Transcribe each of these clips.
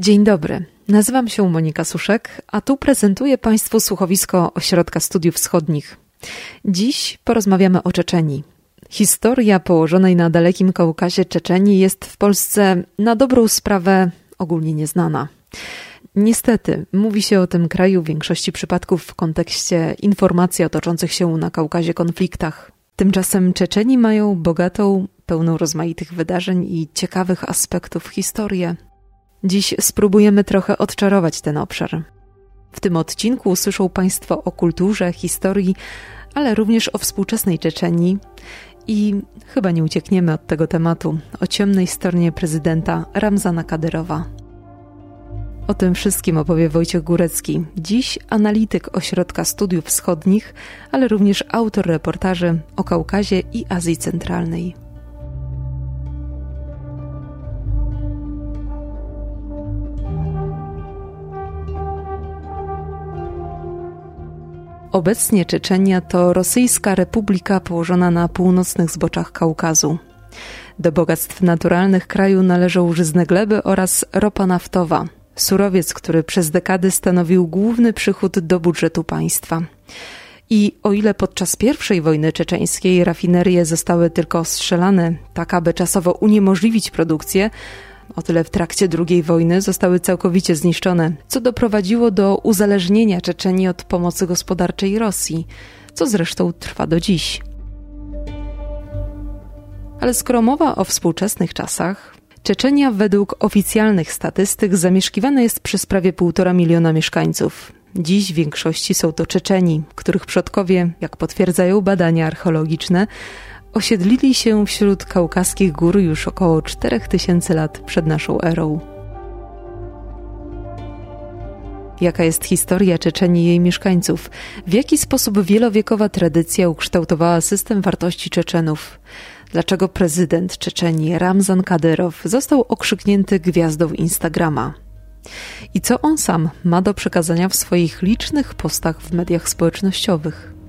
Dzień dobry. Nazywam się Monika Suszek, a tu prezentuję Państwu słuchowisko Ośrodka Studiów Wschodnich. Dziś porozmawiamy o Czeczenii. Historia położonej na dalekim Kaukazie Czeczenii jest w Polsce na dobrą sprawę ogólnie nieznana. Niestety, mówi się o tym kraju w większości przypadków w kontekście informacji o toczących się na Kaukazie konfliktach. Tymczasem Czeczeni mają bogatą, pełną rozmaitych wydarzeń i ciekawych aspektów historię. Dziś spróbujemy trochę odczarować ten obszar. W tym odcinku usłyszą Państwo o kulturze, historii, ale również o współczesnej Czeczenii i chyba nie uciekniemy od tego tematu o ciemnej stronie prezydenta Ramzana Kadyrowa. O tym wszystkim opowie Wojciech Górecki, dziś analityk Ośrodka Studiów Wschodnich, ale również autor reportaży o Kaukazie i Azji Centralnej. Obecnie Czeczenia to rosyjska republika położona na północnych zboczach Kaukazu. Do bogactw naturalnych kraju należą żyzne gleby oraz ropa naftowa, surowiec, który przez dekady stanowił główny przychód do budżetu państwa. I o ile podczas I wojny czeczeńskiej rafinerie zostały tylko strzelane, tak aby czasowo uniemożliwić produkcję, o tyle w trakcie II wojny zostały całkowicie zniszczone, co doprowadziło do uzależnienia Czeczenii od pomocy gospodarczej Rosji, co zresztą trwa do dziś. Ale skoro mowa o współczesnych czasach, Czeczenia według oficjalnych statystyk zamieszkiwana jest przez prawie półtora miliona mieszkańców. Dziś w większości są to Czeczeni, których przodkowie, jak potwierdzają badania archeologiczne, osiedlili się wśród kaukaskich gór już około 4000 lat przed naszą erą. Jaka jest historia Czeczenii i jej mieszkańców? W jaki sposób wielowiekowa tradycja ukształtowała system wartości Czeczenów? Dlaczego prezydent Czeczenii Ramzan Kadyrow został okrzyknięty gwiazdą Instagrama? I co on sam ma do przekazania w swoich licznych postach w mediach społecznościowych?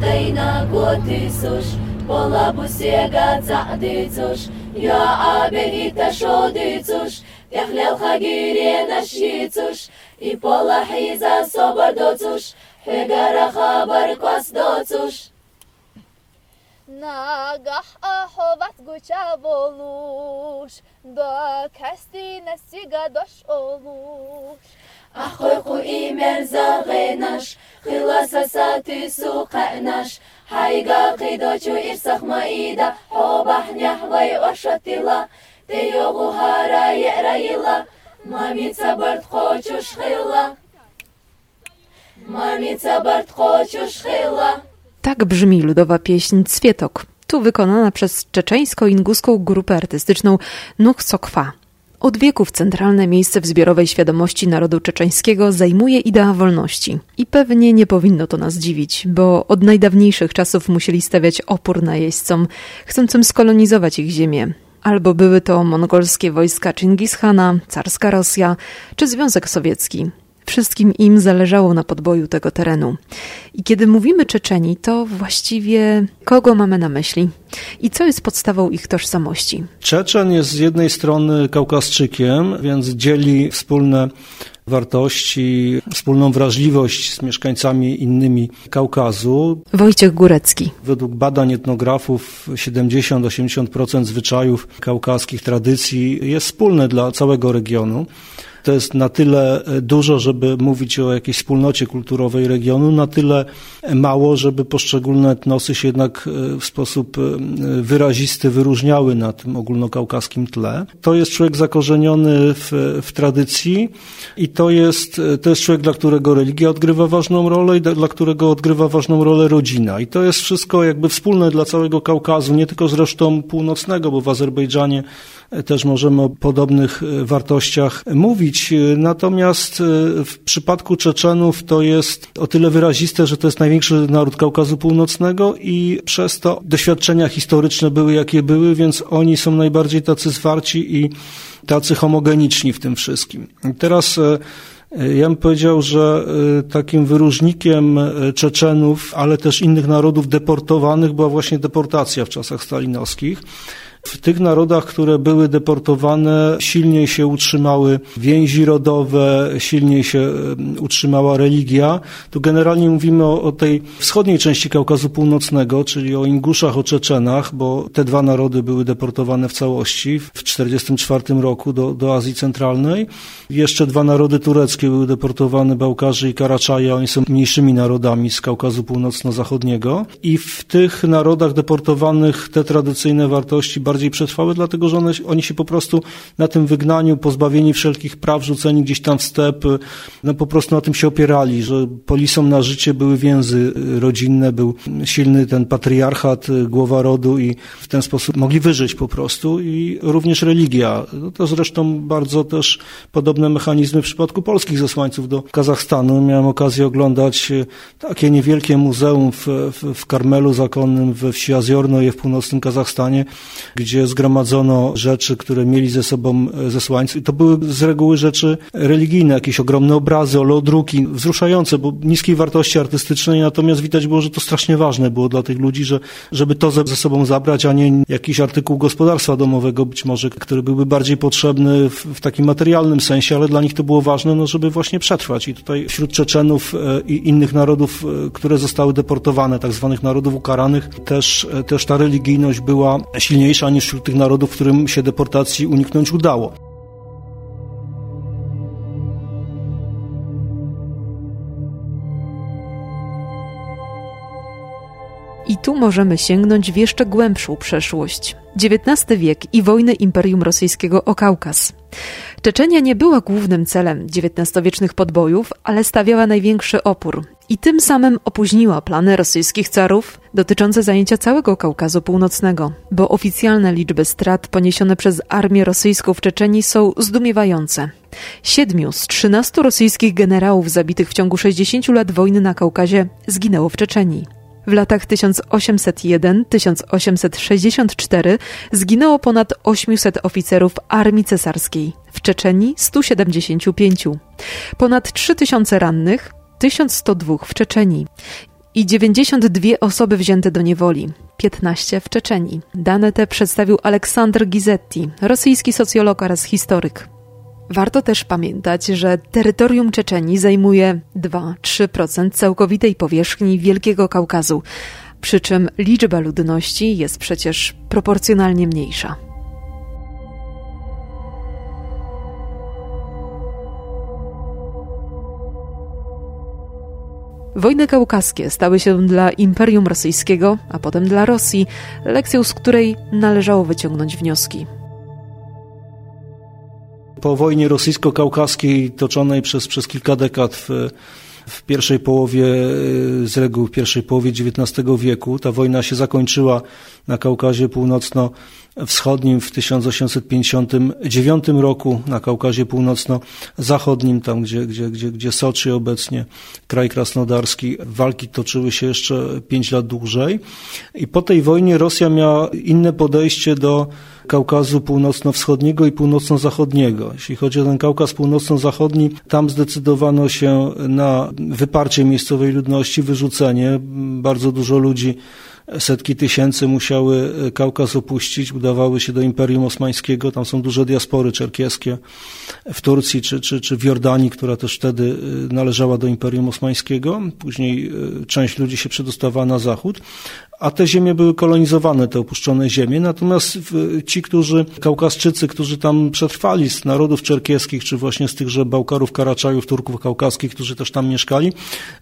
Тайна котисуш, полабусега цадыцуш, я абегита шодыцуш, тяхлел хагире нашицуш, и полахиза собардоцуш, хегара хабар квасдоцуш. Nagah ahovat guça boluş, da kesti nesiga doş oluş. Ахойху имер загенаш, хиласа сати суканаш, хайга қидочу ирсах маида, хобах няхвай ошатила, те йогу хара ерайла, мамица барт хочуш хила. Mamica Bart chociuż chyla. Tak brzmi ludowa pieśń Cwietok, tu wykonana przez czeczeńsko-inguską grupę artystyczną Nuch Sokwa. Od wieków centralne miejsce w zbiorowej świadomości narodu czeczeńskiego zajmuje idea wolności. I pewnie nie powinno to nas dziwić, bo od najdawniejszych czasów musieli stawiać opór najeźdźcom, chcącym skolonizować ich ziemię. Albo były to mongolskie wojska Chingishana, carska Rosja czy Związek Sowiecki. Wszystkim im zależało na podboju tego terenu. I kiedy mówimy Czeczeni, to właściwie kogo mamy na myśli? I co jest podstawą ich tożsamości? Czeczen jest z jednej strony Kaukaszczykiem, więc dzieli wspólne wartości, wspólną wrażliwość z mieszkańcami innymi Kaukazu. Wojciech Górecki. Według badań etnografów 70-80% zwyczajów kaukaskich, tradycji jest wspólne dla całego regionu to jest na tyle e, dużo, żeby mówić o jakiejś wspólnocie kulturowej regionu, na tyle mało, żeby poszczególne etnosy się jednak e, w sposób e, wyrazisty wyróżniały na tym ogólnokaukaskim tle. To jest człowiek zakorzeniony w, w tradycji i to jest, to jest człowiek, dla którego religia odgrywa ważną rolę i dla którego odgrywa ważną rolę rodzina. I to jest wszystko jakby wspólne dla całego Kaukazu, nie tylko zresztą północnego, bo w Azerbejdżanie też możemy o podobnych wartościach mówić, Natomiast e, w przypadku Czeczenów to jest o tyle wyraziste, że to jest największy naród Kaukazu Północnego i przez to doświadczenia historyczne były jakie były, więc oni są najbardziej tacy zwarci i tacy homogeniczni w tym wszystkim. Teraz ja bym powiedział, że takim wyróżnikiem Czeczenów, ale też innych narodów deportowanych była właśnie deportacja w czasach stalinowskich. W tych narodach, które były deportowane, silniej się utrzymały więzi rodowe, silniej się utrzymała religia. Tu generalnie mówimy o, o tej wschodniej części Kaukazu Północnego, czyli o Inguszach, o Czeczenach, bo te dwa narody były deportowane w całości w 1944 roku do, do Azji Centralnej. Jeszcze dwa narody tureckie były deportowane, Bałkarzy i Karaczaja. Oni są mniejszymi narodami z Kaukazu Północno-Zachodniego. I w tych narodach deportowanych te tradycyjne wartości bardziej przetrwały, dlatego że one, oni się po prostu na tym wygnaniu, pozbawieni wszelkich praw, rzuceni gdzieś tam w step, no po prostu na tym się opierali, że polisą na życie były więzy rodzinne, był silny ten patriarchat, głowa rodu i w ten sposób mogli wyżyć po prostu i również religia. No to zresztą bardzo też podobne mechanizmy w przypadku polskich zesłańców do Kazachstanu. Miałem okazję oglądać takie niewielkie muzeum w, w, w Karmelu Zakonnym we wsi Azjornoje w północnym Kazachstanie, gdzie zgromadzono rzeczy, które mieli ze sobą e, zesłańcy. I to były z reguły rzeczy religijne, jakieś ogromne obrazy, oleodruki, wzruszające, bo niskiej wartości artystycznej, natomiast widać było, że to strasznie ważne było dla tych ludzi, że, żeby to ze, ze sobą zabrać, a nie jakiś artykuł gospodarstwa domowego być może, który byłby bardziej potrzebny w, w takim materialnym sensie, ale dla nich to było ważne, no, żeby właśnie przetrwać. I tutaj wśród Czeczenów e, i innych narodów, e, które zostały deportowane, tak zwanych narodów ukaranych, też, też ta religijność była silniejsza niż wśród tych narodów, którym się deportacji uniknąć udało. I tu możemy sięgnąć w jeszcze głębszą przeszłość. XIX wiek i wojny Imperium Rosyjskiego o Kaukaz. Czeczenia nie była głównym celem XIX-wiecznych podbojów, ale stawiała największy opór i tym samym opóźniła plany rosyjskich carów dotyczące zajęcia całego Kaukazu Północnego, bo oficjalne liczby strat poniesione przez armię rosyjską w Czeczenii są zdumiewające. Siedmiu z trzynastu rosyjskich generałów zabitych w ciągu 60 lat wojny na Kaukazie zginęło w Czeczenii. W latach 1801-1864 zginęło ponad 800 oficerów armii cesarskiej, w Czeczenii 175. Ponad 3000 rannych, 1102 w Czeczenii i 92 osoby wzięte do niewoli, 15 w Czeczenii. Dane te przedstawił Aleksander Gizetti, rosyjski socjolog oraz historyk. Warto też pamiętać, że terytorium Czeczenii zajmuje 2-3% całkowitej powierzchni Wielkiego Kaukazu, przy czym liczba ludności jest przecież proporcjonalnie mniejsza. Wojny kaukaskie stały się dla Imperium Rosyjskiego, a potem dla Rosji, lekcją, z której należało wyciągnąć wnioski. Po wojnie rosyjsko-kaukaskiej toczonej przez, przez kilka dekad w, w pierwszej połowie, z reguły w pierwszej połowie XIX wieku, ta wojna się zakończyła na Kaukazie Północno-Wschodnim w 1859 roku, na Kaukazie Północno-Zachodnim, tam gdzie, gdzie, gdzie, gdzie Soczi obecnie, kraj krasnodarski, walki toczyły się jeszcze pięć lat dłużej. I po tej wojnie Rosja miała inne podejście do Kaukazu Północno-Wschodniego i Północno-Zachodniego. Jeśli chodzi o ten Kaukaz Północno-Zachodni, tam zdecydowano się na wyparcie miejscowej ludności, wyrzucenie. Bardzo dużo ludzi setki tysięcy musiały Kaukaz opuścić, udawały się do Imperium Osmańskiego. Tam są duże diaspory czerkieskie w Turcji czy, czy, czy w Jordanii, która też wtedy y, należała do Imperium Osmańskiego. Później y, część ludzi się przedostawała na zachód, a te ziemie były kolonizowane, te opuszczone ziemie. Natomiast ci, którzy, Kaukaszczycy, którzy tam przetrwali z narodów czerkieskich, czy właśnie z tychże Bałkarów, Karaczajów, Turków kaukaskich, którzy też tam mieszkali,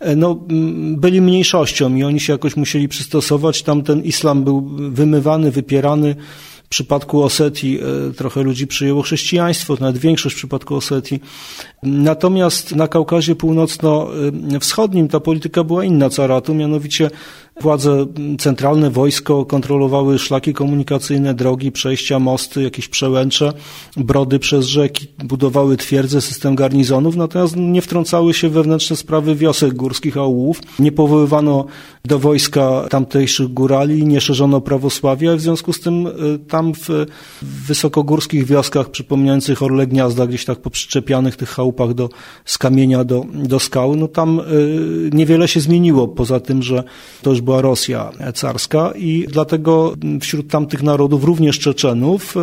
e, no, byli mniejszością i oni się jakoś musieli przystosować. Tam ten islam był wymywany, wypierany. W przypadku Osetii e, trochę ludzi przyjęło chrześcijaństwo, nawet większość w przypadku Osetii. Natomiast na Kaukazie Północno-Wschodnim ta polityka była inna caratu, mianowicie Władze centralne, wojsko kontrolowały szlaki komunikacyjne, drogi, przejścia, mosty, jakieś przełęcze, brody przez rzeki, budowały twierdze, system garnizonów, natomiast nie wtrącały się wewnętrzne sprawy wiosek górskich, aulów. Nie powoływano do wojska tamtejszych górali, nie szerzono prawosławia, w związku z tym y, tam w wysokogórskich wioskach przypominających Orle Gniazda, gdzieś tak poprzyczepianych tych chałupach do, z kamienia do, do skały, no tam y, niewiele się zmieniło, poza tym, że to już była Rosja carska i dlatego wśród tamtych narodów, również Czeczenów,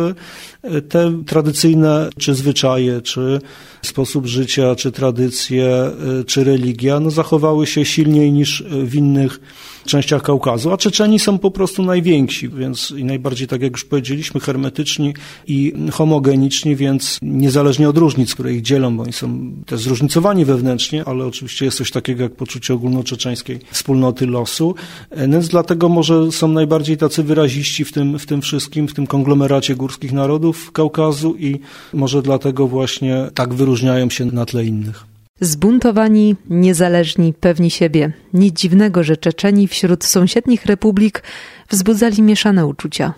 te tradycyjne czy zwyczaje, czy sposób życia, czy tradycje, czy religia, no zachowały się silniej niż w innych częściach Kaukazu, a Czeczeni są po prostu najwięksi, więc i najbardziej, tak jak już powiedzieliśmy, hermetyczni i homogeniczni, więc niezależnie od różnic, które ich dzielą, bo oni są też zróżnicowani wewnętrznie, ale oczywiście jest coś takiego jak poczucie ogólnoczeczeńskiej wspólnoty losu, e, więc dlatego może są najbardziej tacy wyraziści w tym, w tym wszystkim, w tym konglomeracie górskich narodów Kaukazu i może dlatego właśnie tak wyróżniają się na tle innych. Zbuntowani, niezależni, pewni siebie. Nic dziwnego, że Czeczeni wśród sąsiednich republik wzbudzali mieszane uczucia.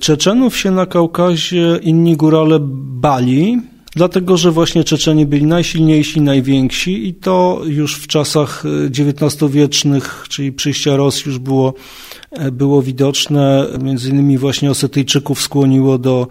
Czeczenów się na Kaukazie inni górale bali, dlatego że właśnie Czeczeni byli najsilniejsi, najwięksi i to już w czasach XIX-wiecznych, czyli przyjścia Rosji już było, było widoczne. Między innymi właśnie Osetyjczyków skłoniło do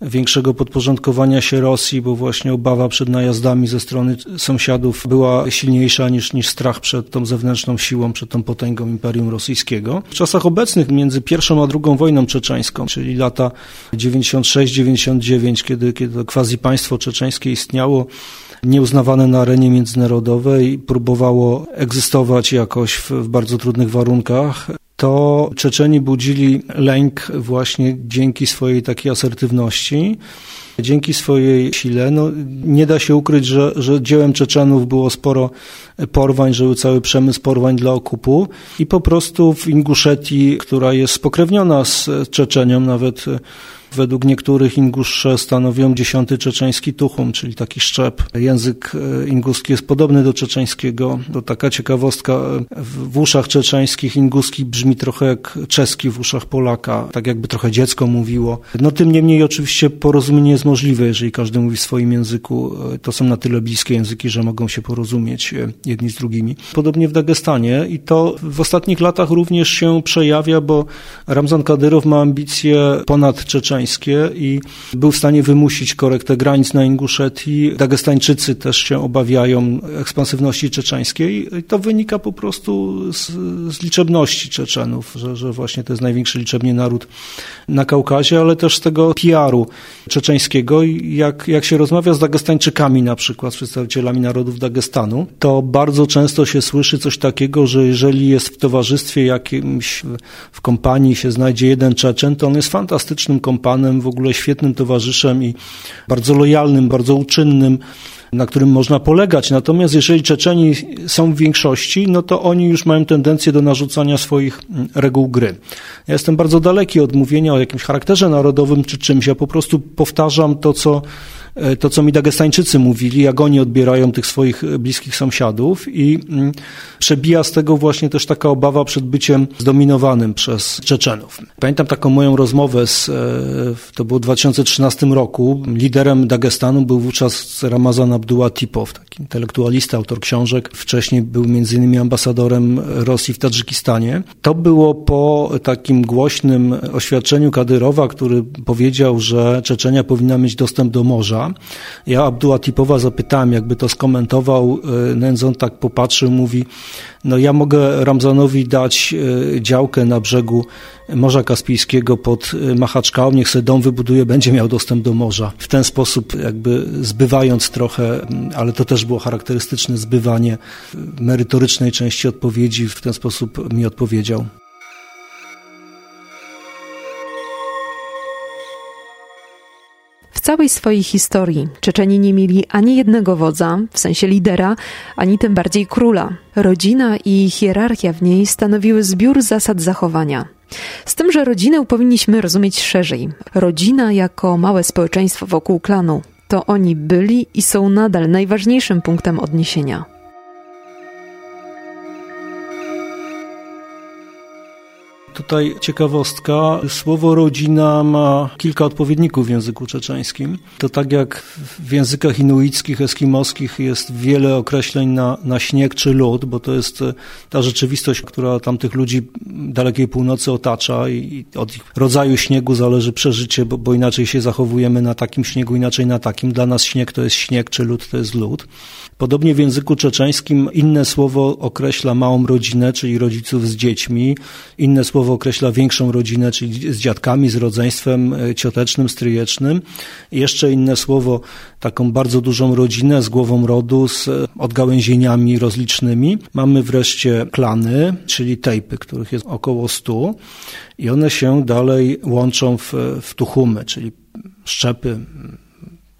większego podporządkowania się Rosji, bo właśnie obawa przed najazdami ze strony sąsiadów była silniejsza niż, niż strach przed tą zewnętrzną siłą, przed tą potęgą Imperium Rosyjskiego. W czasach obecnych między pierwszą a drugą wojną czeczeńską, czyli lata 96-99, kiedy, kiedy quasi państwo czeczeńskie istniało, nieuznawane na arenie międzynarodowej, próbowało egzystować jakoś w, w bardzo trudnych warunkach to Czeczeni budzili lęk właśnie dzięki swojej takiej asertywności, dzięki swojej sile. No, nie da się ukryć, że, że dziełem Czeczenów było sporo porwań, że był cały przemysł porwań dla okupu i po prostu w Inguszetii, która jest spokrewniona z Czeczenią, nawet Według niektórych Ingusze stanowią dziesiąty czeczeński tuchum, czyli taki szczep. Język e, inguski jest podobny do czeczeńskiego. To taka ciekawostka. E, w uszach czeczeńskich inguski brzmi trochę jak czeski w uszach Polaka, tak jakby trochę dziecko mówiło. No tym niemniej oczywiście porozumienie jest możliwe, jeżeli każdy mówi w swoim języku. E, to są na tyle bliskie języki, że mogą się porozumieć jedni z drugimi. Podobnie w Dagestanie i to w ostatnich latach również się przejawia, bo Ramzan Kadyrow ma ambicje ponad czeczeńskie i był w stanie wymusić korektę granic na Inguszetii. Dagestańczycy też się obawiają ekspansywności czeczeńskiej i to wynika po prostu z, z liczebności Czeczenów, że, że właśnie to jest największy liczebnie naród na Kaukazie, ale też z tego PR-u czeczeńskiego. Jak, jak się rozmawia z Dagestańczykami na przykład, z przedstawicielami narodów Dagestanu, to bardzo często się słyszy coś takiego, że jeżeli jest w towarzystwie jakimś, w kompanii się znajdzie jeden Czeczen, to on jest fantastycznym kompanem panem, w ogóle świetnym towarzyszem i bardzo lojalnym, bardzo uczynnym, na którym można polegać. Natomiast jeżeli Czeczeni są w większości, no to oni już mają tendencję do narzucania swoich mm, reguł gry. Ja jestem bardzo daleki od mówienia o jakimś charakterze narodowym czy czymś. Ja po prostu powtarzam to, co to, co mi Dagestańczycy mówili, jak oni odbierają tych swoich e, bliskich sąsiadów i mm, przebija z tego właśnie też taka obawa przed byciem zdominowanym przez Czeczenów. Pamiętam taką moją rozmowę z, e, to było w 2013 roku, liderem Dagestanu był wówczas Ramazan Abdullah Tipow, taki intelektualista, autor książek. Wcześniej był między innymi ambasadorem Rosji w Tadżykistanie. To było po takim głośnym oświadczeniu Kadyrowa, który powiedział, że Czeczenia powinna mieć dostęp do morza ja Abdullah Tipowa zapytałem, jakby to skomentował, e, Nędzon tak popatrzył, mówi, no ja mogę Ramzanowi dać e, działkę na brzegu Morza Kaspijskiego pod e, Machaczkałą, niech sobie dom wybuduje, będzie miał dostęp do morza. W ten sposób jakby zbywając trochę, ale to też było charakterystyczne zbywanie merytorycznej części odpowiedzi, w ten sposób mi odpowiedział. Całej swojej historii Czeczeni nie mieli ani jednego wodza, w sensie lidera, ani tym bardziej króla. Rodzina i hierarchia w niej stanowiły zbiór zasad zachowania. Z tym, że rodzinę powinniśmy rozumieć szerzej. Rodzina jako małe społeczeństwo wokół klanu. To oni byli i są nadal najważniejszym punktem odniesienia. Tutaj ciekawostka. Słowo rodzina ma kilka odpowiedników w języku czeczeńskim. To tak jak w językach inuickich, eskimoskich jest wiele określeń na, na śnieg czy lód, bo to jest ta rzeczywistość, która tamtych ludzi dalekiej północy otacza i od ich rodzaju śniegu zależy przeżycie, bo, bo inaczej się zachowujemy na takim śniegu, inaczej na takim. Dla nas śnieg to jest śnieg, czy lód to jest lód. Podobnie w języku czeczeńskim inne słowo określa małą rodzinę, czyli rodziców z dziećmi, inne słowo określa większą rodzinę, czyli z dziadkami, z rodzeństwem e, ciotecznym, stryjecznym. Jeszcze inne słowo, taką bardzo dużą rodzinę z głową rodu, z odgałęzieniami rozlicznymi. Mamy wreszcie klany, czyli tejpy, których jest około stu i one się dalej łączą w, w tuchumy, czyli szczepy,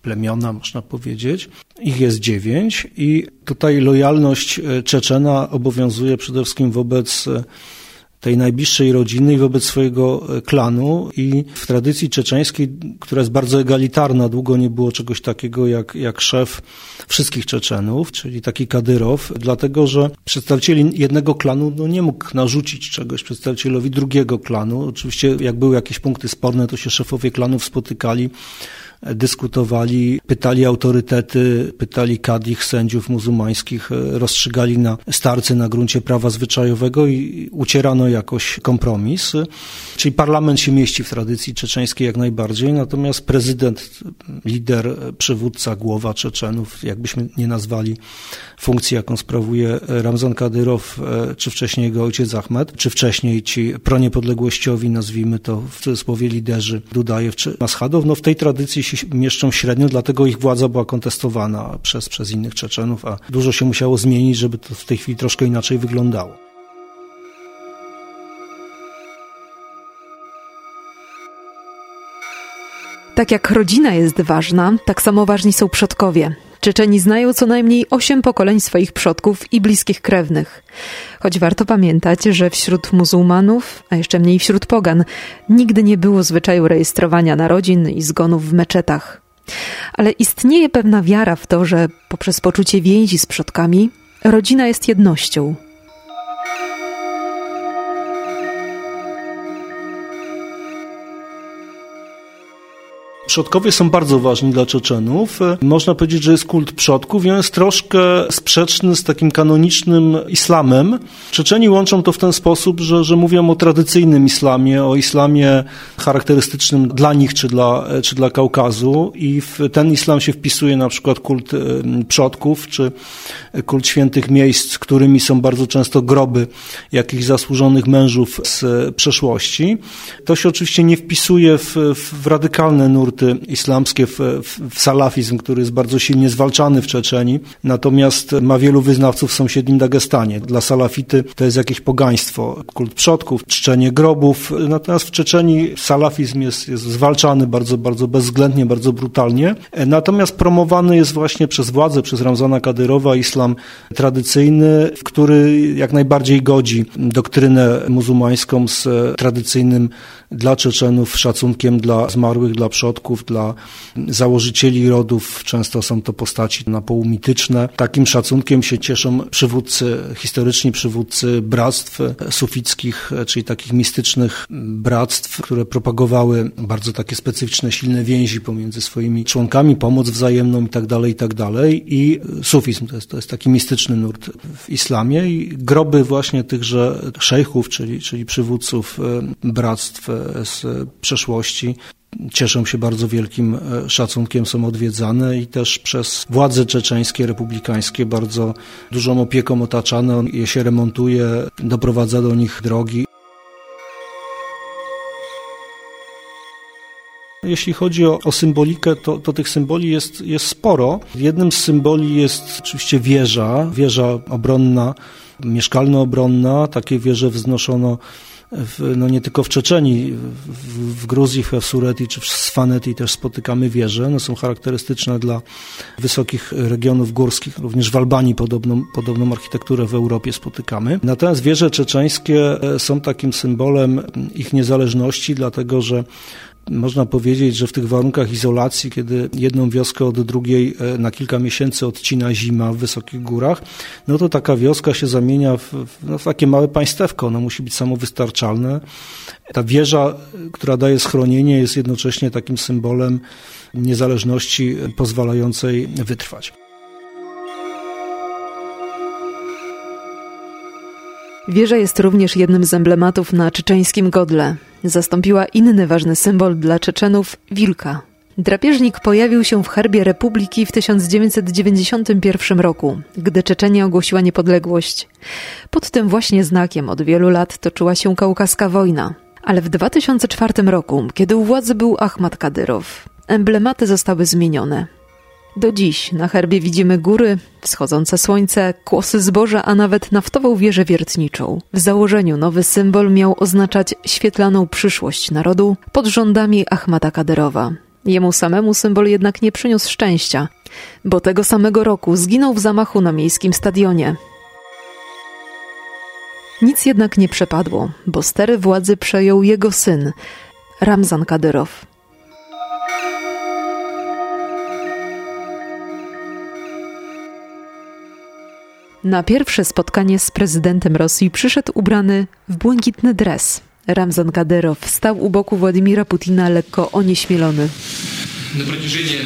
plemiona, można powiedzieć. Ich jest dziewięć i tutaj lojalność e, Czeczena obowiązuje przede wszystkim wobec e, tej najbliższej rodziny i wobec swojego e, klanu i w tradycji czeczeńskiej, która jest bardzo egalitarna, długo nie było czegoś takiego jak, jak szef wszystkich Czeczenów, czyli taki Kadyrow, dlatego że przedstawiciel jednego klanu no, nie mógł narzucić czegoś przedstawicielowi drugiego klanu. Oczywiście jak były jakieś punkty sporne, to się szefowie klanów spotykali dyskutowali, pytali autorytety, pytali kadich, sędziów muzułmańskich, e, rozstrzygali na starcy na gruncie prawa zwyczajowego i ucierano jakoś kompromis. Czyli parlament się mieści w tradycji czeczeńskiej jak najbardziej, natomiast prezydent, lider, przywódca, głowa Czeczenów, jakbyśmy nie nazwali funkcji, jaką sprawuje Ramzan Kadyrow, e, czy wcześniej jego ojciec Ahmed, czy wcześniej ci proniepodległościowi, nazwijmy to w cudzysłowie liderzy Dudajew czy Maschadow, no w tej tradycji się mieszczą średnio, dlatego ich władza była kontestowana przez, przez innych Czeczenów, a dużo się musiało zmienić, żeby to w tej chwili troszkę inaczej wyglądało. Tak jak rodzina jest ważna, tak samo ważni są przodkowie. Czeczeni znają co najmniej osiem pokoleń swoich przodków i bliskich krewnych. Choć warto pamiętać, że wśród muzułmanów, a jeszcze mniej wśród pogan, nigdy nie było zwyczaju rejestrowania narodzin i zgonów w meczetach. Ale istnieje pewna wiara w to, że poprzez poczucie więzi z przodkami rodzina jest jednością, Przodkowie są bardzo ważni dla Czeczenów. Można powiedzieć, że jest kult przodków i on jest troszkę sprzeczny z takim kanonicznym islamem. Czeczeni łączą to w ten sposób, że, że mówią o tradycyjnym islamie, o islamie charakterystycznym dla nich czy dla, czy dla Kaukazu i w ten islam się wpisuje na przykład kult przodków czy kult świętych miejsc, którymi są bardzo często groby jakichś zasłużonych mężów z przeszłości. To się oczywiście nie wpisuje w, w radykalne nurty islamskie, w, w, salafizm, który jest bardzo silnie zwalczany w Czeczeni, natomiast ma wielu wyznawców w sąsiednim Dagestanie. Dla salafity to jest jakieś pogaństwo, kult przodków, czczenie grobów, natomiast w Czeczeni salafizm jest, jest zwalczany bardzo, bardzo bezwzględnie, bardzo brutalnie, natomiast promowany jest właśnie przez władzę, przez Ramzana Kadyrowa islam tradycyjny, który jak najbardziej godzi doktrynę muzułmańską z tradycyjnym dla Czeczenów szacunkiem dla zmarłych, dla przodków, dla założycieli rodów. Często są to postaci na pół mityczne. Takim szacunkiem się cieszą przywódcy, historyczni przywódcy bractw sufickich, czyli takich mistycznych bractw, które propagowały bardzo takie specyficzne, silne więzi pomiędzy swoimi członkami, pomoc wzajemną i tak dalej, i tak. I sufizm to jest, to jest taki mistyczny nurt w islamie i groby właśnie tychże szejchów, czyli, czyli przywódców e, bractw z przeszłości cieszą się bardzo wielkim e, szacunkiem, są odwiedzane i też przez władze czeczeńskie, republikańskie bardzo dużą opieką otaczane. Je się remontuje, doprowadza do nich drogi. Jeśli chodzi o, o symbolikę, to, to, tych symboli jest, jest sporo. Jednym z symboli jest oczywiście wieża, wieża obronna, mieszkalno-obronna. Takie wieże wznoszono w, no nie tylko w Czeczeni, w, w Gruzji, w Sureti czy w Sfaneti też spotykamy wieże. One są charakterystyczne dla wysokich regionów górskich. Również w Albanii podobną, podobną architekturę w Europie spotykamy. Natomiast wieże czeczeńskie e, są takim symbolem ich niezależności, dlatego że można powiedzieć, że w tych warunkach izolacji, kiedy jedną wioskę od drugiej e, na kilka miesięcy odcina zima w wysokich górach, no to taka wioska się zamienia w, no, w takie małe państewko. Ono musi być samowystarczalne. Ta wieża, która daje schronienie, jest jednocześnie takim symbolem niezależności pozwalającej wytrwać. Wieża jest również jednym z emblematów na czeczeńskim godle. Zastąpiła inny ważny symbol dla Czeczenów wilka. Drapieżnik pojawił się w herbie Republiki w 1991 roku, gdy Czeczenia ogłosiła niepodległość. Pod tym właśnie znakiem od wielu lat toczyła się kaukaska wojna. Ale w 2004 roku, kiedy u władzy był Ahmad Kadyrow, emblematy zostały zmienione. Do dziś na herbie widzimy góry, wschodzące słońce, kłosy zboża, a nawet naftową wieżę wiertniczą. W założeniu nowy symbol miał oznaczać świetlaną przyszłość narodu pod rządami Ahmada Kaderowa. Jemu samemu symbol jednak nie przyniósł szczęścia, bo tego samego roku zginął w zamachu na miejskim stadionie. Nic jednak nie przepadło, bo stery władzy przejął jego syn, Ramzan Kadyrow. Na pierwsze spotkanie z prezydentem Rosji przyszedł ubrany w błękitny dres. Ramzan Kadyrow stał u boku Władimira Putina lekko onieśmielony. Na протяжении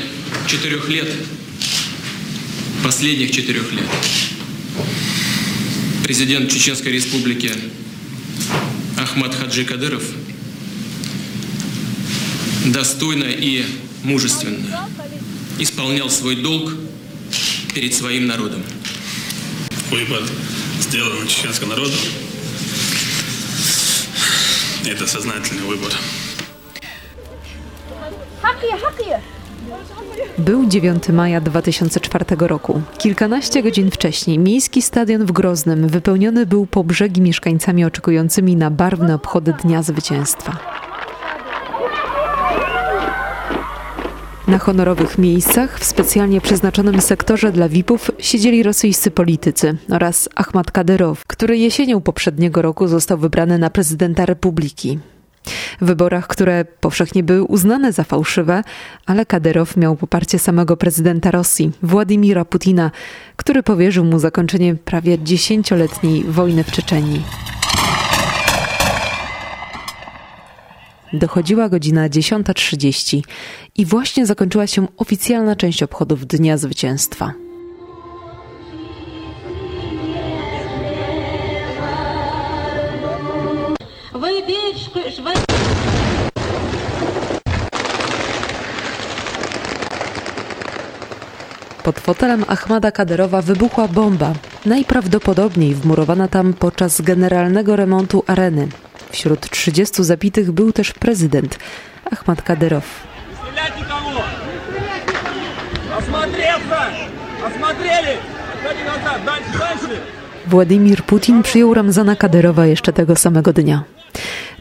czterech lat, последних czterech lat, prezydent Czeczeńskiej Republiki Ahmad Hadży Kadyrow достойно и мужественно исполнял свой долг перед своим народом. Выбор сделан чеченским народом. Это сознательный выбор. Był 9 maja 2004 roku. Kilkanaście godzin wcześniej miejski stadion w Groznym wypełniony był po brzegi mieszkańcami oczekującymi na barwne obchody Dnia Zwycięstwa. Na honorowych miejscach w specjalnie przeznaczonym sektorze dla VIP-ów siedzieli rosyjscy politycy oraz Ahmad Kadyrow, który jesienią poprzedniego roku został wybrany na prezydenta republiki. W wyborach, które powszechnie były uznane za fałszywe, ale Kadyrow miał poparcie samego prezydenta Rosji, Władimira Putina, który powierzył mu zakończenie prawie dziesięcioletniej wojny w Czeczenii. Dochodziła godzina 10.30 i właśnie zakończyła się oficjalna część obchodów Dnia Zwycięstwa. Pod fotelem Ahmada Kaderowa wybuchła bomba, najprawdopodobniej wmurowana tam podczas generalnego remontu areny. Wśród 30 zabitych był też prezydent Ahmad Kadyrow. Władimir Putin przyjął Ramzana Kadyrowa jeszcze tego samego dnia.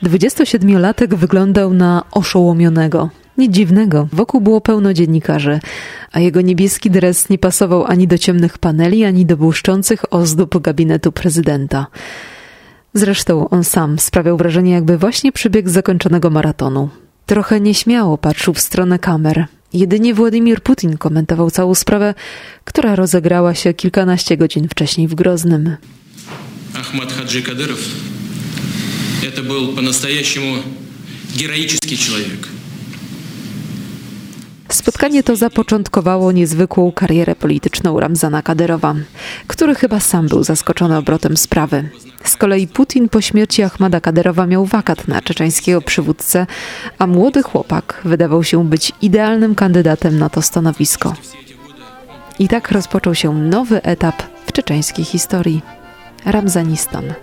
27-latek wyglądał na oszołomionego. Nic dziwnego, wokół było pełno dziennikarzy, a jego niebieski dres nie pasował ani do ciemnych paneli, ani do błyszczących ozdób gabinetu prezydenta. Zresztą on sam sprawiał wrażenie, jakby właśnie przybiegł zakończonego maratonu. Trochę nieśmiało patrzył w stronę kamer. Jedynie Władimir Putin komentował całą sprawę, która rozegrała się kilkanaście godzin wcześniej w Groznym. Ahmad Hadży Kadyrow to był по-настоящему героический człowiek. Spotkanie to zapoczątkowało niezwykłą karierę polityczną Ramzana Kadyrowa, który chyba sam był zaskoczony obrotem sprawy. Z kolei Putin po śmierci Ahmada Kadyrowa miał wakat na czeczeńskiego przywódcę, a młody chłopak wydawał się być idealnym kandydatem na to stanowisko. I tak rozpoczął się nowy etap w czeczeńskiej historii. Ramzanistan.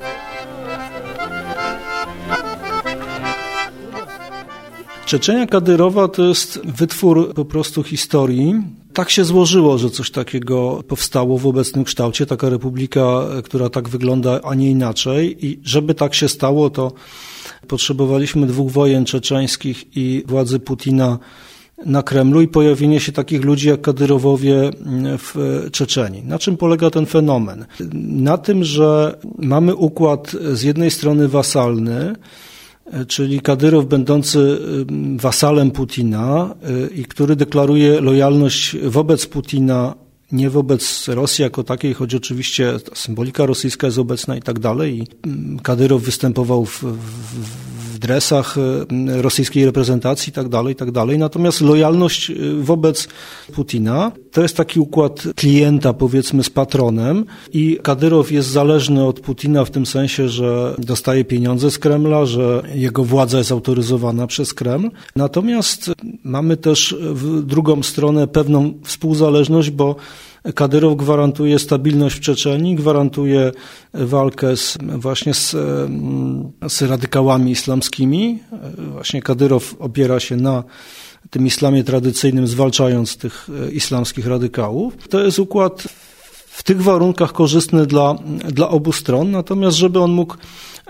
Czeczenia Kadyrowa to jest wytwór po prostu historii. Tak się złożyło, że coś takiego powstało w obecnym kształcie, taka republika, która tak wygląda, a nie inaczej. I żeby tak się stało, to potrzebowaliśmy dwóch wojen czeczeńskich i władzy Putina na Kremlu i pojawienie się takich ludzi jak Kadyrowowie w Czeczeni. Na czym polega ten fenomen? Na tym, że mamy układ z jednej strony wasalny, czyli Kadyrow będący wasalem Putina i który deklaruje lojalność wobec Putina nie wobec Rosji jako takiej, choć oczywiście symbolika rosyjska jest obecna i tak dalej. I Kadyrow występował w, w dresach e, rosyjskiej reprezentacji i tak dalej, i tak dalej. Natomiast lojalność e, wobec Putina to jest taki układ klienta, powiedzmy, z patronem i Kadyrow jest zależny od Putina w tym sensie, że dostaje pieniądze z Kremla, że jego władza jest autoryzowana przez Kreml. Natomiast mamy też w drugą stronę pewną współzależność, bo Kadyrow gwarantuje stabilność w Czeczeni, gwarantuje walkę z, właśnie z, z radykałami islamskimi. Właśnie Kadyrow opiera się na tym islamie tradycyjnym, zwalczając tych islamskich radykałów. To jest układ w tych warunkach korzystny dla, dla obu stron, natomiast żeby on mógł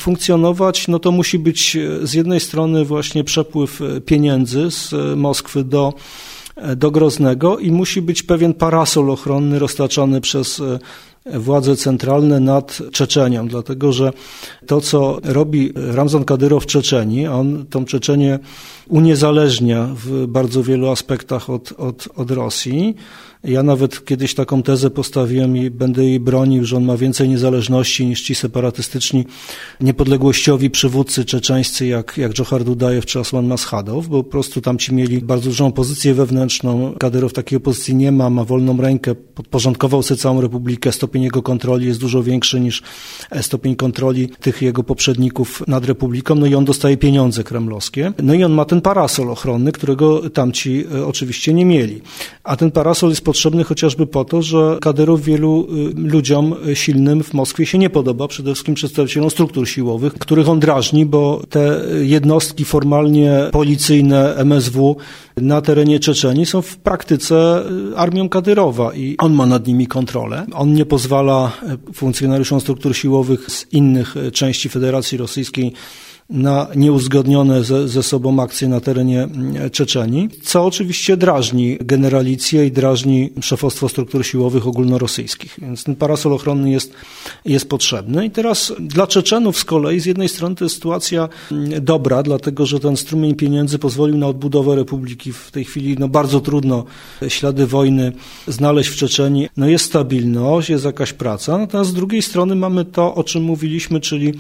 funkcjonować, no to musi być z jednej strony właśnie przepływ pieniędzy z Moskwy do do Groznego i musi być pewien parasol ochronny roztaczany przez e, władze centralne nad Czeczenią, dlatego że to, co robi Ramzan Kadyrow w Czeczeni, on tą Czeczenię uniezależnia w bardzo wielu aspektach od, od, od Rosji, ja nawet kiedyś taką tezę postawiłem i będę jej bronił, że on ma więcej niezależności niż ci separatystyczni, niepodległościowi przywódcy czeczeńscy jak, jak Dżohar Dudajew czy Aslan Maschadow, bo po prostu tam ci mieli bardzo dużą pozycję wewnętrzną. Kadyrow takiej opozycji nie ma, ma wolną rękę, podporządkował sobie całą republikę, stopień jego kontroli jest dużo większy niż stopień kontroli tych jego poprzedników nad republiką, no i on dostaje pieniądze kremlowskie. No i on ma ten parasol ochronny, którego tamci e, oczywiście nie mieli. A ten parasol jest potrzebny chociażby po to, że Kadyrow wielu y, ludziom silnym w Moskwie się nie podoba, przede wszystkim przedstawicielom struktur siłowych, których on drażni, bo te jednostki formalnie policyjne MSW na terenie Czeczeni są w praktyce y, armią Kadyrowa i on ma nad nimi kontrolę. On nie pozwala y, funkcjonariuszom struktur siłowych z innych części Federacji Rosyjskiej na nieuzgodnione ze, ze sobą akcje na terenie mm, Czeczeni, co oczywiście drażni generalicję i drażni szefostwo struktur siłowych ogólnorosyjskich. Więc ten parasol ochronny jest, jest potrzebny. I teraz dla Czeczenów z kolei z jednej strony to jest sytuacja mm, dobra, dlatego że ten strumień pieniędzy pozwolił na odbudowę republiki. W tej chwili no, bardzo trudno ślady wojny znaleźć w Czeczeni. No, jest stabilność, jest jakaś praca, natomiast z drugiej strony mamy to, o czym mówiliśmy, czyli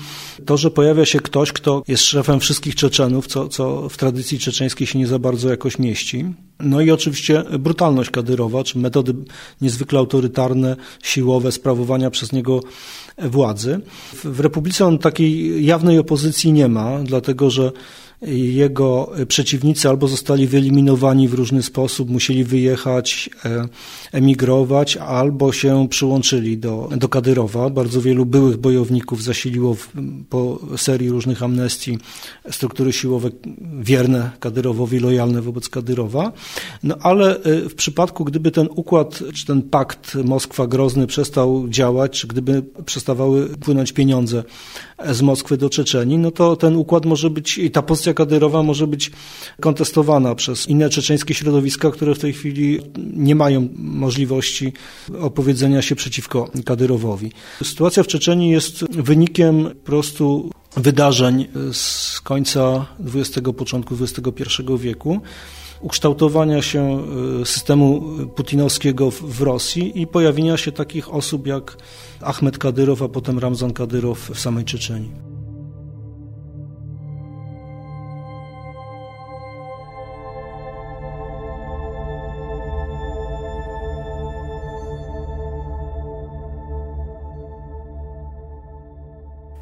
to, że pojawia się ktoś, kto jest szefem wszystkich Czeczenów, co, co w tradycji czeczeńskiej się nie za bardzo jakoś mieści. No i oczywiście brutalność Kadyrowa, czy metody niezwykle autorytarne, siłowe sprawowania przez niego władzy. W Republice on takiej jawnej opozycji nie ma, dlatego że jego przeciwnicy albo zostali wyeliminowani w różny sposób, musieli wyjechać, e, emigrować, albo się przyłączyli do, do Kadyrowa. Bardzo wielu byłych bojowników zasiliło w, po serii różnych amnestii struktury siłowe wierne Kadyrowowi, lojalne wobec Kadyrowa. No ale e, w przypadku, gdyby ten układ, czy ten pakt Moskwa-Grozny przestał działać, czy gdyby przestawały płynąć pieniądze z Moskwy do Czeczeni, no to ten układ może być i ta pozycja kadyrowa może być kontestowana przez inne czeczeńskie środowiska, które w tej chwili nie mają możliwości opowiedzenia się przeciwko Kadyrowowi. Sytuacja w Czeczeni jest wynikiem po prostu wydarzeń z końca XX, początku XXI wieku ukształtowania się e, systemu putinowskiego w Rosji i pojawienia się takich osób jak Ahmed Kadyrow, a potem Ramzan Kadyrow w samej Czeczeni.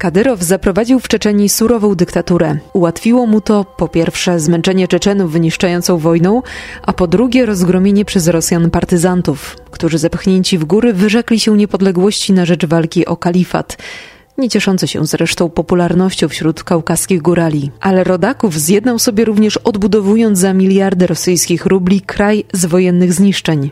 Kadyrow zaprowadził w Czeczeni surową dyktaturę. Ułatwiło mu to po pierwsze zmęczenie Czeczenów wyniszczającą wojną, a po drugie rozgromienie przez Rosjan partyzantów, którzy zepchnięci w góry wyrzekli się niepodległości na rzecz walki o kalifat nie cieszący się zresztą popularnością wśród kaukaskich górali. Ale rodaków zjednał sobie również odbudowując za miliardy rosyjskich rubli kraj z wojennych zniszczeń.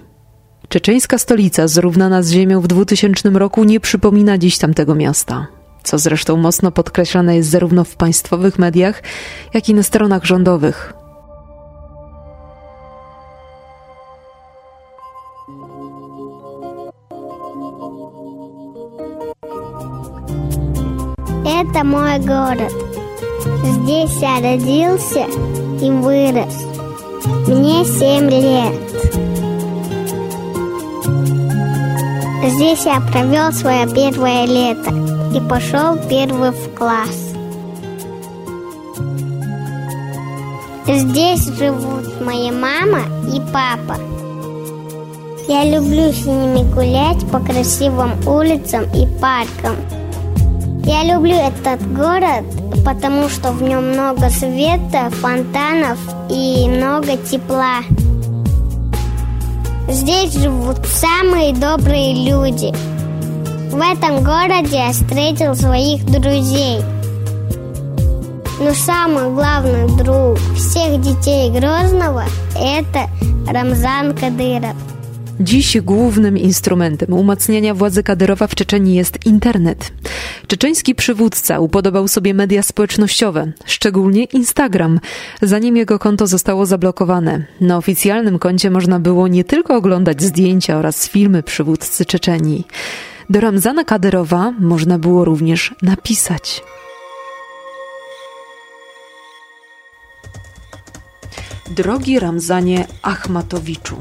Czeczeńska stolica zrównana z ziemią w 2000 roku nie przypomina dziś tamtego miasta co zresztą mocno podkreślane jest zarówno w państwowych mediach, jak i na stronach rządowych. Это мой город. Здесь я родился и вырос. Мне семь лет. Здесь я провел свое первое лето и пошел первый в класс. Здесь живут моя мама и папа. Я люблю с ними гулять по красивым улицам и паркам. Я люблю этот город, потому что в нем много света, фонтанов и много тепла. Здесь живут самые добрые люди. В этом городе я встретил своих друзей. Но самый главный друг всех детей Грозного – это Рамзан Кадыров. Dziś głównym instrumentem umacniania władzy Kadyrowa w Czeczeni jest internet. Czeczeński przywódca upodobał sobie media społecznościowe, szczególnie Instagram, zanim jego konto zostało zablokowane. Na oficjalnym koncie można było nie tylko oglądać zdjęcia oraz filmy przywódcy Czeczenii. Do Ramzana Kadyrowa można było również napisać. Drogi Ramzanie Achmatowiczu,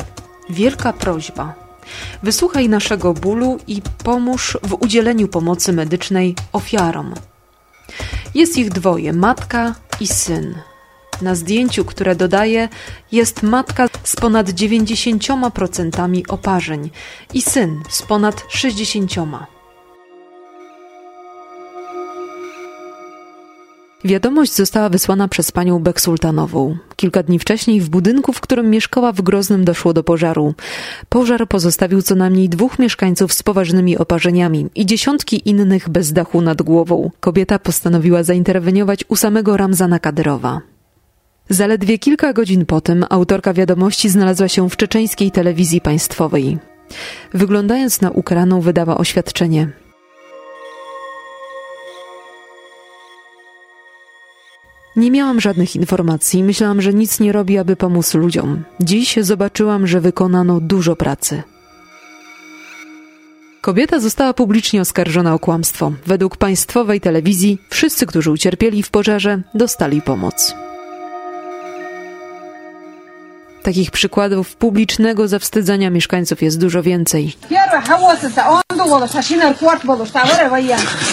wielka prośba. Wysłuchaj naszego bólu i pomóż w udzieleniu pomocy medycznej ofiarom. Jest ich dwoje, matka i syn. Na zdjęciu, które dodaję, jest matka z ponad 90% oparzeń i syn z ponad 60%. Wiadomość została wysłana przez panią Beksultanową. Kilka dni wcześniej w budynku, w którym mieszkała w Groznym doszło do pożaru. Pożar pozostawił co najmniej dwóch mieszkańców z poważnymi oparzeniami i dziesiątki innych bez dachu nad głową. Kobieta postanowiła zainterweniować u samego Ramzana Kadyrowa. Zaledwie kilka godzin potem autorka wiadomości znalazła się w czeczeńskiej telewizji państwowej. Wyglądając na ukraną wydała oświadczenie. Nie miałam żadnych informacji, myślałam, że nic nie robi, aby pomóc ludziom. Dziś zobaczyłam, że wykonano dużo pracy. Kobieta została publicznie oskarżona o kłamstwo. Według państwowej telewizji wszyscy, którzy ucierpieli w pożarze, dostali pomoc. Takich przykładów publicznego zawstydzania mieszkańców jest dużo więcej.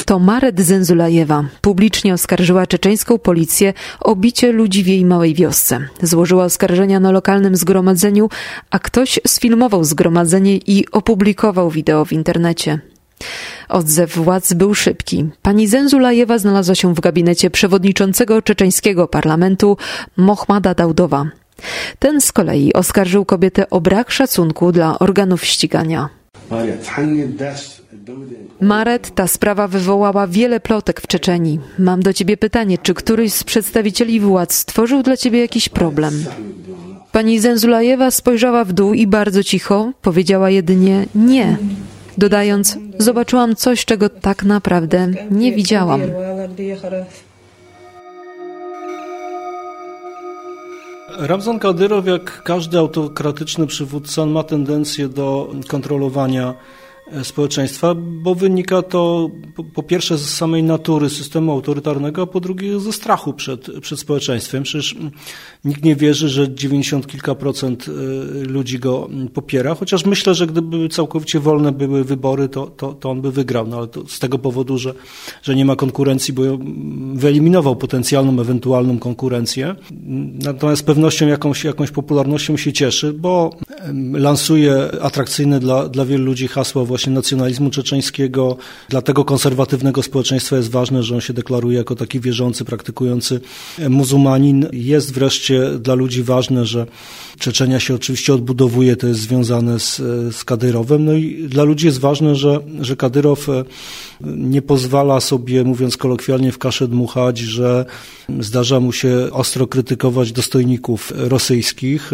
To Maret Zenzulajewa publicznie oskarżyła czeczeńską policję o bicie ludzi w jej małej wiosce. Złożyła oskarżenia na lokalnym zgromadzeniu, a ktoś sfilmował zgromadzenie i opublikował wideo w internecie. Odzew władz był szybki. Pani Zenzulajewa znalazła się w gabinecie przewodniczącego czeczeńskiego parlamentu Mohmada Daudowa. Ten z kolei oskarżył kobietę o brak szacunku dla organów ścigania. Maret, ta sprawa wywołała wiele plotek w Czeczeni. Mam do ciebie pytanie, czy któryś z przedstawicieli władz stworzył dla ciebie jakiś problem? Pani Zenzulajewa spojrzała w dół i bardzo cicho powiedziała jedynie nie, dodając: Zobaczyłam coś, czego tak naprawdę nie widziałam. Ramzan Kadyrow, jak każdy autokratyczny przywódca, ma tendencję do kontrolowania społeczeństwa, bo wynika to po pierwsze z samej natury systemu autorytarnego, a po drugie ze strachu przed, przed społeczeństwem. Przecież nikt nie wierzy, że 90 kilka procent y, ludzi go popiera, chociaż myślę, że gdyby całkowicie wolne były wybory, to, to, to on by wygrał, no ale to z tego powodu, że, że nie ma konkurencji, bo wyeliminował potencjalną, ewentualną konkurencję. Natomiast z pewnością jakąś, jakąś popularnością się cieszy, bo lansuje atrakcyjne dla, dla wielu ludzi hasła właśnie właśnie nacjonalizmu czeczeńskiego. Dla tego konserwatywnego społeczeństwa jest ważne, że on się deklaruje jako taki wierzący, praktykujący muzułmanin. Jest wreszcie dla ludzi ważne, że Czeczenia się oczywiście odbudowuje, to jest związane z, z Kadyrowem. No i dla ludzi jest ważne, że, że Kadyrow e, nie pozwala sobie, mówiąc kolokwialnie, w kaszę dmuchać, że zdarza mu się ostro krytykować dostojników rosyjskich.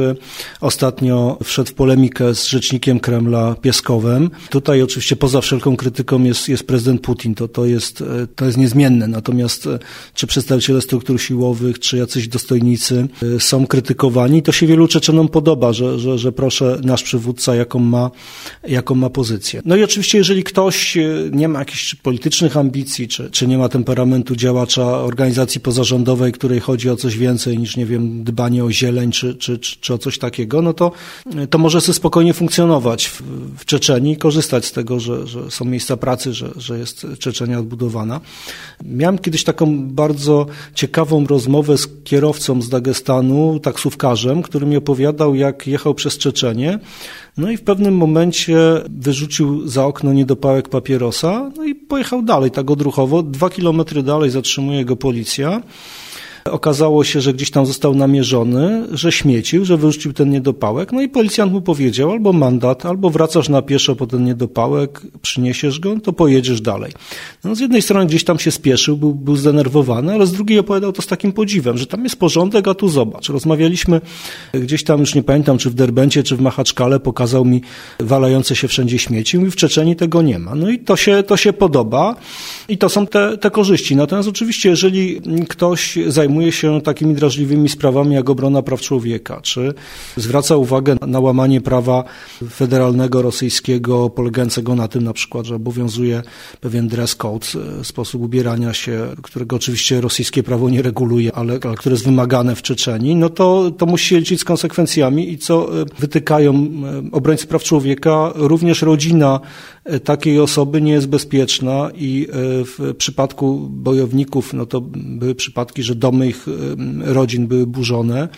Ostatnio wszedł w polemikę z rzecznikiem Kremla Pieskowem. Tutaj tutaj oczywiście poza wszelką krytyką jest, jest prezydent Putin, to, to, jest, to jest niezmienne. Natomiast czy przedstawiciele struktur siłowych, czy jacyś dostojnicy są krytykowani, to się wielu Czeczenom podoba, że, że, że proszę nasz przywódca, jaką ma, jaką ma pozycję. No i oczywiście, jeżeli ktoś nie ma jakichś politycznych ambicji, czy, czy nie ma temperamentu działacza organizacji pozarządowej, której chodzi o coś więcej niż, nie wiem, dbanie o zieleń, czy, czy, czy, czy o coś takiego, no to, to może sobie spokojnie funkcjonować w, w Czeczeniu korzystać z tego, że, że są miejsca pracy, że, że jest Czeczenia odbudowana. Miałem kiedyś taką bardzo ciekawą rozmowę z kierowcą z Dagestanu, taksówkarzem, który mi opowiadał, jak jechał przez Czeczenię, no i w pewnym momencie wyrzucił za okno niedopałek papierosa, no i pojechał dalej, tak odruchowo. Dwa kilometry dalej zatrzymuje go policja. Okazało się, że gdzieś tam został namierzony, że śmiecił, że wyrzucił ten niedopałek. No i policjant mu powiedział albo mandat, albo wracasz na pieszo po ten niedopałek, przyniesiesz go, to pojedziesz dalej. No z jednej strony gdzieś tam się spieszył, był, był zdenerwowany, ale z drugiej opowiadał to z takim podziwem, że tam jest porządek, a tu zobacz. Rozmawialiśmy gdzieś tam, już nie pamiętam, czy w Derbencie, czy w Machaczkale, pokazał mi walające się wszędzie śmieci. Mówi, w Czeczeni tego nie ma. No i to się, to się podoba i to są te, te korzyści. Natomiast oczywiście, jeżeli ktoś zajmuje zajmuje się takimi drażliwymi sprawami jak obrona praw człowieka, czy zwraca uwagę na łamanie prawa federalnego rosyjskiego, polegającego na tym na przykład, że obowiązuje pewien dress code, e, sposób ubierania się, którego oczywiście rosyjskie prawo nie reguluje, ale, ale które jest wymagane w Czeczeni, no to, to musi się liczyć z konsekwencjami i co e, wytykają e, obrońcy praw człowieka, również rodzina takiej osoby nie jest bezpieczna i w przypadku bojowników, no to były przypadki, że domy ich rodzin były burzone,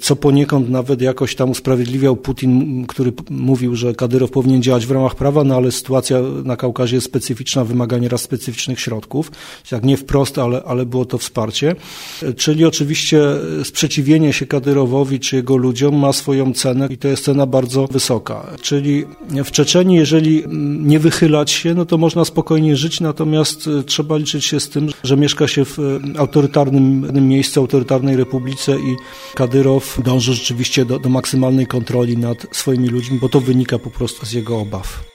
co poniekąd nawet jakoś tam usprawiedliwiał Putin, który mówił, że Kadyrow powinien działać w ramach prawa, no ale sytuacja na Kaukazie jest specyficzna, wymaga nieraz specyficznych środków, jak nie wprost, ale, ale było to wsparcie. Czyli oczywiście sprzeciwienie się Kadyrowowi czy jego ludziom ma swoją cenę i to jest cena bardzo wysoka. Czyli w Czeczeni, jeżeli nie wychylać się, no to można spokojnie żyć, natomiast trzeba liczyć się z tym, że mieszka się w autorytarnym miejscu autorytarnej republice i Kadyrow dąży rzeczywiście do, do maksymalnej kontroli nad swoimi ludźmi, bo to wynika po prostu z jego obaw.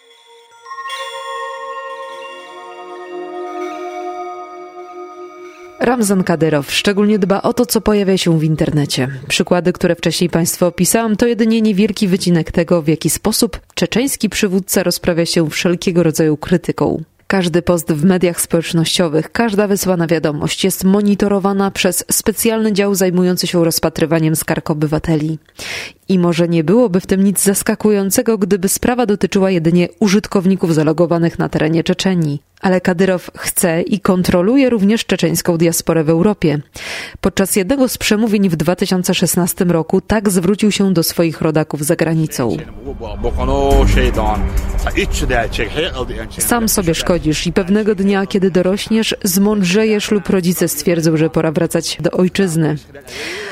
Ramzan Kadyrow szczególnie dba o to, co pojawia się w internecie. Przykłady, które wcześniej Państwu opisałam, to jedynie niewielki wycinek tego, w jaki sposób czeczeński przywódca rozprawia się wszelkiego rodzaju krytyką. Każdy post w mediach społecznościowych, każda wysłana wiadomość jest monitorowana przez specjalny dział zajmujący się rozpatrywaniem skarg obywateli. I może nie byłoby w tym nic zaskakującego, gdyby sprawa dotyczyła jedynie użytkowników zalogowanych na terenie Czeczenii. Ale Kadyrow chce i kontroluje również czeczeńską diasporę w Europie. Podczas jednego z przemówień w 2016 roku tak zwrócił się do swoich rodaków za granicą. Sam sobie szkodzisz i pewnego dnia, kiedy dorośniesz, zmądrzejesz lub rodzice stwierdzą, że pora wracać do ojczyzny.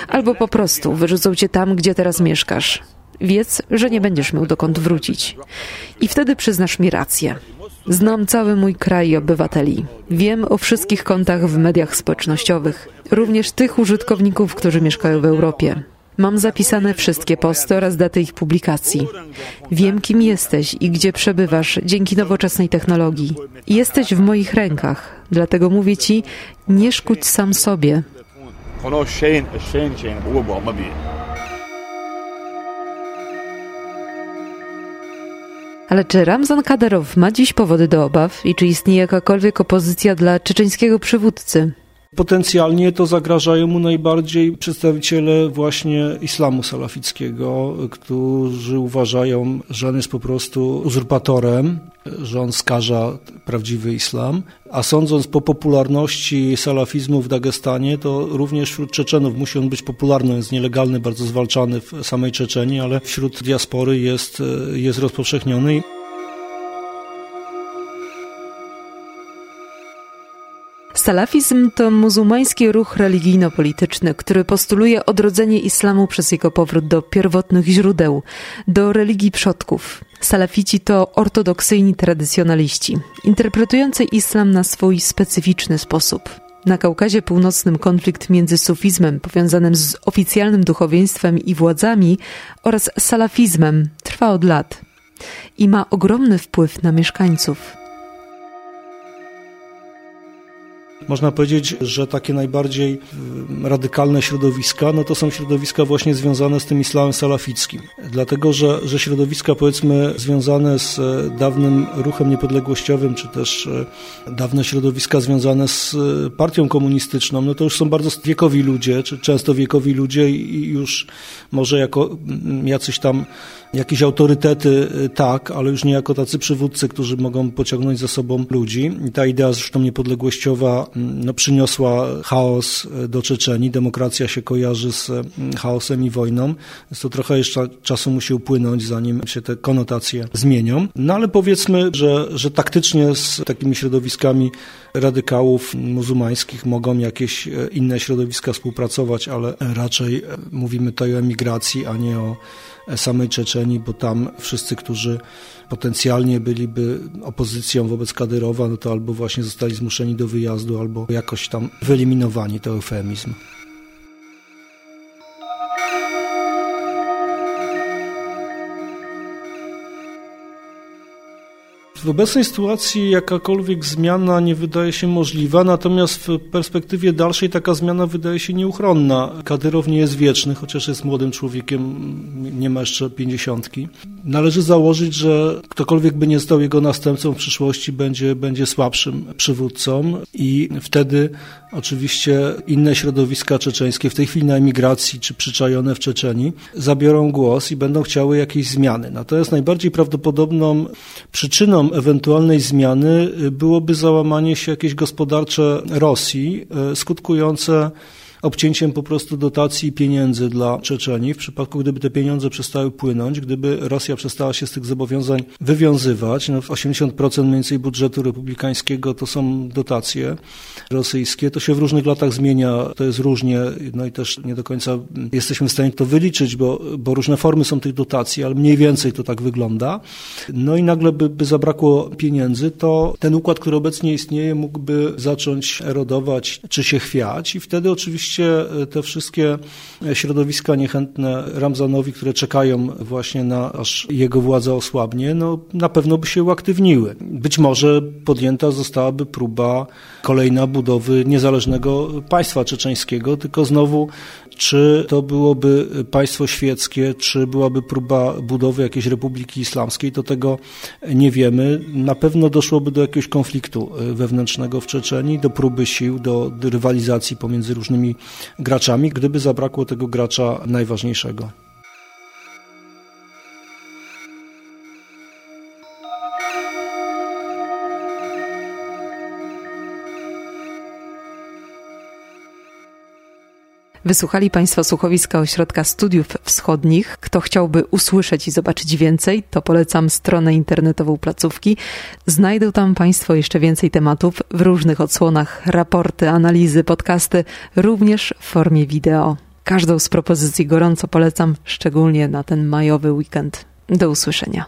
Albo po prostu wyrzucą cię tam, gdzie teraz mieszkasz. Wiedz, że nie będziesz miał dokąd wrócić. I wtedy przyznasz mi rację. Znam cały mój kraj i obywateli. Wiem o wszystkich kontach w mediach społecznościowych, również tych użytkowników, którzy mieszkają w Europie. Mam zapisane wszystkie posty oraz daty ich publikacji. Wiem, kim jesteś i gdzie przebywasz dzięki nowoczesnej technologii. Jesteś w moich rękach, dlatego mówię ci, nie szkódź sam sobie. Ale czy Ramzan Kadyrow ma dziś powody do obaw i czy istnieje jakakolwiek opozycja dla czeczeńskiego przywódcy? Potencjalnie to zagrażają mu najbardziej przedstawiciele właśnie islamu salafickiego, którzy uważają, że on jest po prostu uzurpatorem, że on skaża prawdziwy islam. A sądząc po popularności salafizmu w Dagestanie, to również wśród Czeczenów musi on być popularny, jest nielegalny, bardzo zwalczany w samej Czeczeni, ale wśród diaspory jest, jest rozpowszechniony. Salafizm to muzułmański ruch religijno-polityczny, który postuluje odrodzenie islamu przez jego powrót do pierwotnych źródeł, do religii przodków. Salafici to ortodoksyjni tradycjonaliści, interpretujący islam na swój specyficzny sposób. Na Kaukazie Północnym konflikt między sufizmem powiązanym z oficjalnym duchowieństwem i władzami oraz salafizmem trwa od lat. i ma ogromny wpływ na mieszkańców. Można powiedzieć, że takie najbardziej y, radykalne środowiska, no to są środowiska właśnie związane z tym islamem salafickim. Dlatego, że, że środowiska powiedzmy związane z e, dawnym ruchem niepodległościowym, czy też e, dawne środowiska związane z e, partią komunistyczną, no to już są bardzo wiekowi ludzie, czy często wiekowi ludzie i już może jako jacyś tam jakieś autorytety tak, ale już nie jako tacy przywódcy, którzy mogą pociągnąć za sobą ludzi. I ta idea zresztą niepodległościowa no, przyniosła chaos do Czeczenii. Demokracja się kojarzy z chaosem i wojną, więc to trochę jeszcze czasu musi upłynąć, zanim się te konotacje zmienią. No ale powiedzmy, że, że taktycznie z takimi środowiskami radykałów muzułmańskich mogą jakieś inne środowiska współpracować, ale raczej mówimy tutaj o emigracji, a nie o samej Czeczenii, bo tam wszyscy, którzy potencjalnie byliby opozycją wobec Kadyrowa, no to albo właśnie zostali zmuszeni do wyjazdu, albo jakoś tam wyeliminowani, to eufemizm. W obecnej sytuacji jakakolwiek zmiana nie wydaje się możliwa, natomiast w perspektywie dalszej taka zmiana wydaje się nieuchronna. Kadyrow nie jest wieczny, chociaż jest młodym człowiekiem, nie ma jeszcze pięćdziesiątki. Należy założyć, że ktokolwiek by nie został jego następcą w przyszłości, będzie, będzie słabszym przywódcą i wtedy oczywiście inne środowiska czeczeńskie, w tej chwili na emigracji czy przyczajone w Czeczeni, zabiorą głos i będą chciały jakieś zmiany. Natomiast najbardziej prawdopodobną przyczyną ewentualnej zmiany byłoby załamanie się jakieś gospodarcze Rosji, e, skutkujące obcięciem po prostu dotacji pieniędzy dla Czeczenii. W przypadku, gdyby te pieniądze przestały płynąć, gdyby Rosja przestała się z tych zobowiązań wywiązywać, no 80% mniej więcej budżetu republikańskiego to są dotacje rosyjskie. To się w różnych latach zmienia, to jest różnie, no i też nie do końca jesteśmy w stanie to wyliczyć, bo, bo różne formy są tych dotacji, ale mniej więcej to tak wygląda. No i nagle by, by zabrakło pieniędzy, to ten układ, który obecnie istnieje, mógłby zacząć erodować czy się chwiać i wtedy oczywiście oczywiście e, te wszystkie środowiska niechętne Ramzanowi, które czekają właśnie na aż jego władza osłabnie, no na pewno by się uaktywniły. Być może podjęta zostałaby próba kolejna budowy niezależnego państwa czeczeńskiego, tylko znowu czy to byłoby państwo świeckie, czy byłaby próba budowy jakiejś republiki islamskiej, to tego nie wiemy. Na pewno doszłoby do jakiegoś konfliktu e, wewnętrznego w Czeczeni, do próby sił, do rywalizacji pomiędzy różnymi graczami, gdyby zabrakło tego gracza najważniejszego. Wysłuchali Państwo słuchowiska Ośrodka Studiów Wschodnich. Kto chciałby usłyszeć i zobaczyć więcej, to polecam stronę internetową placówki. Znajdą tam Państwo jeszcze więcej tematów w różnych odsłonach, raporty, analizy, podcasty, również w formie wideo. Każdą z propozycji gorąco polecam, szczególnie na ten majowy weekend. Do usłyszenia.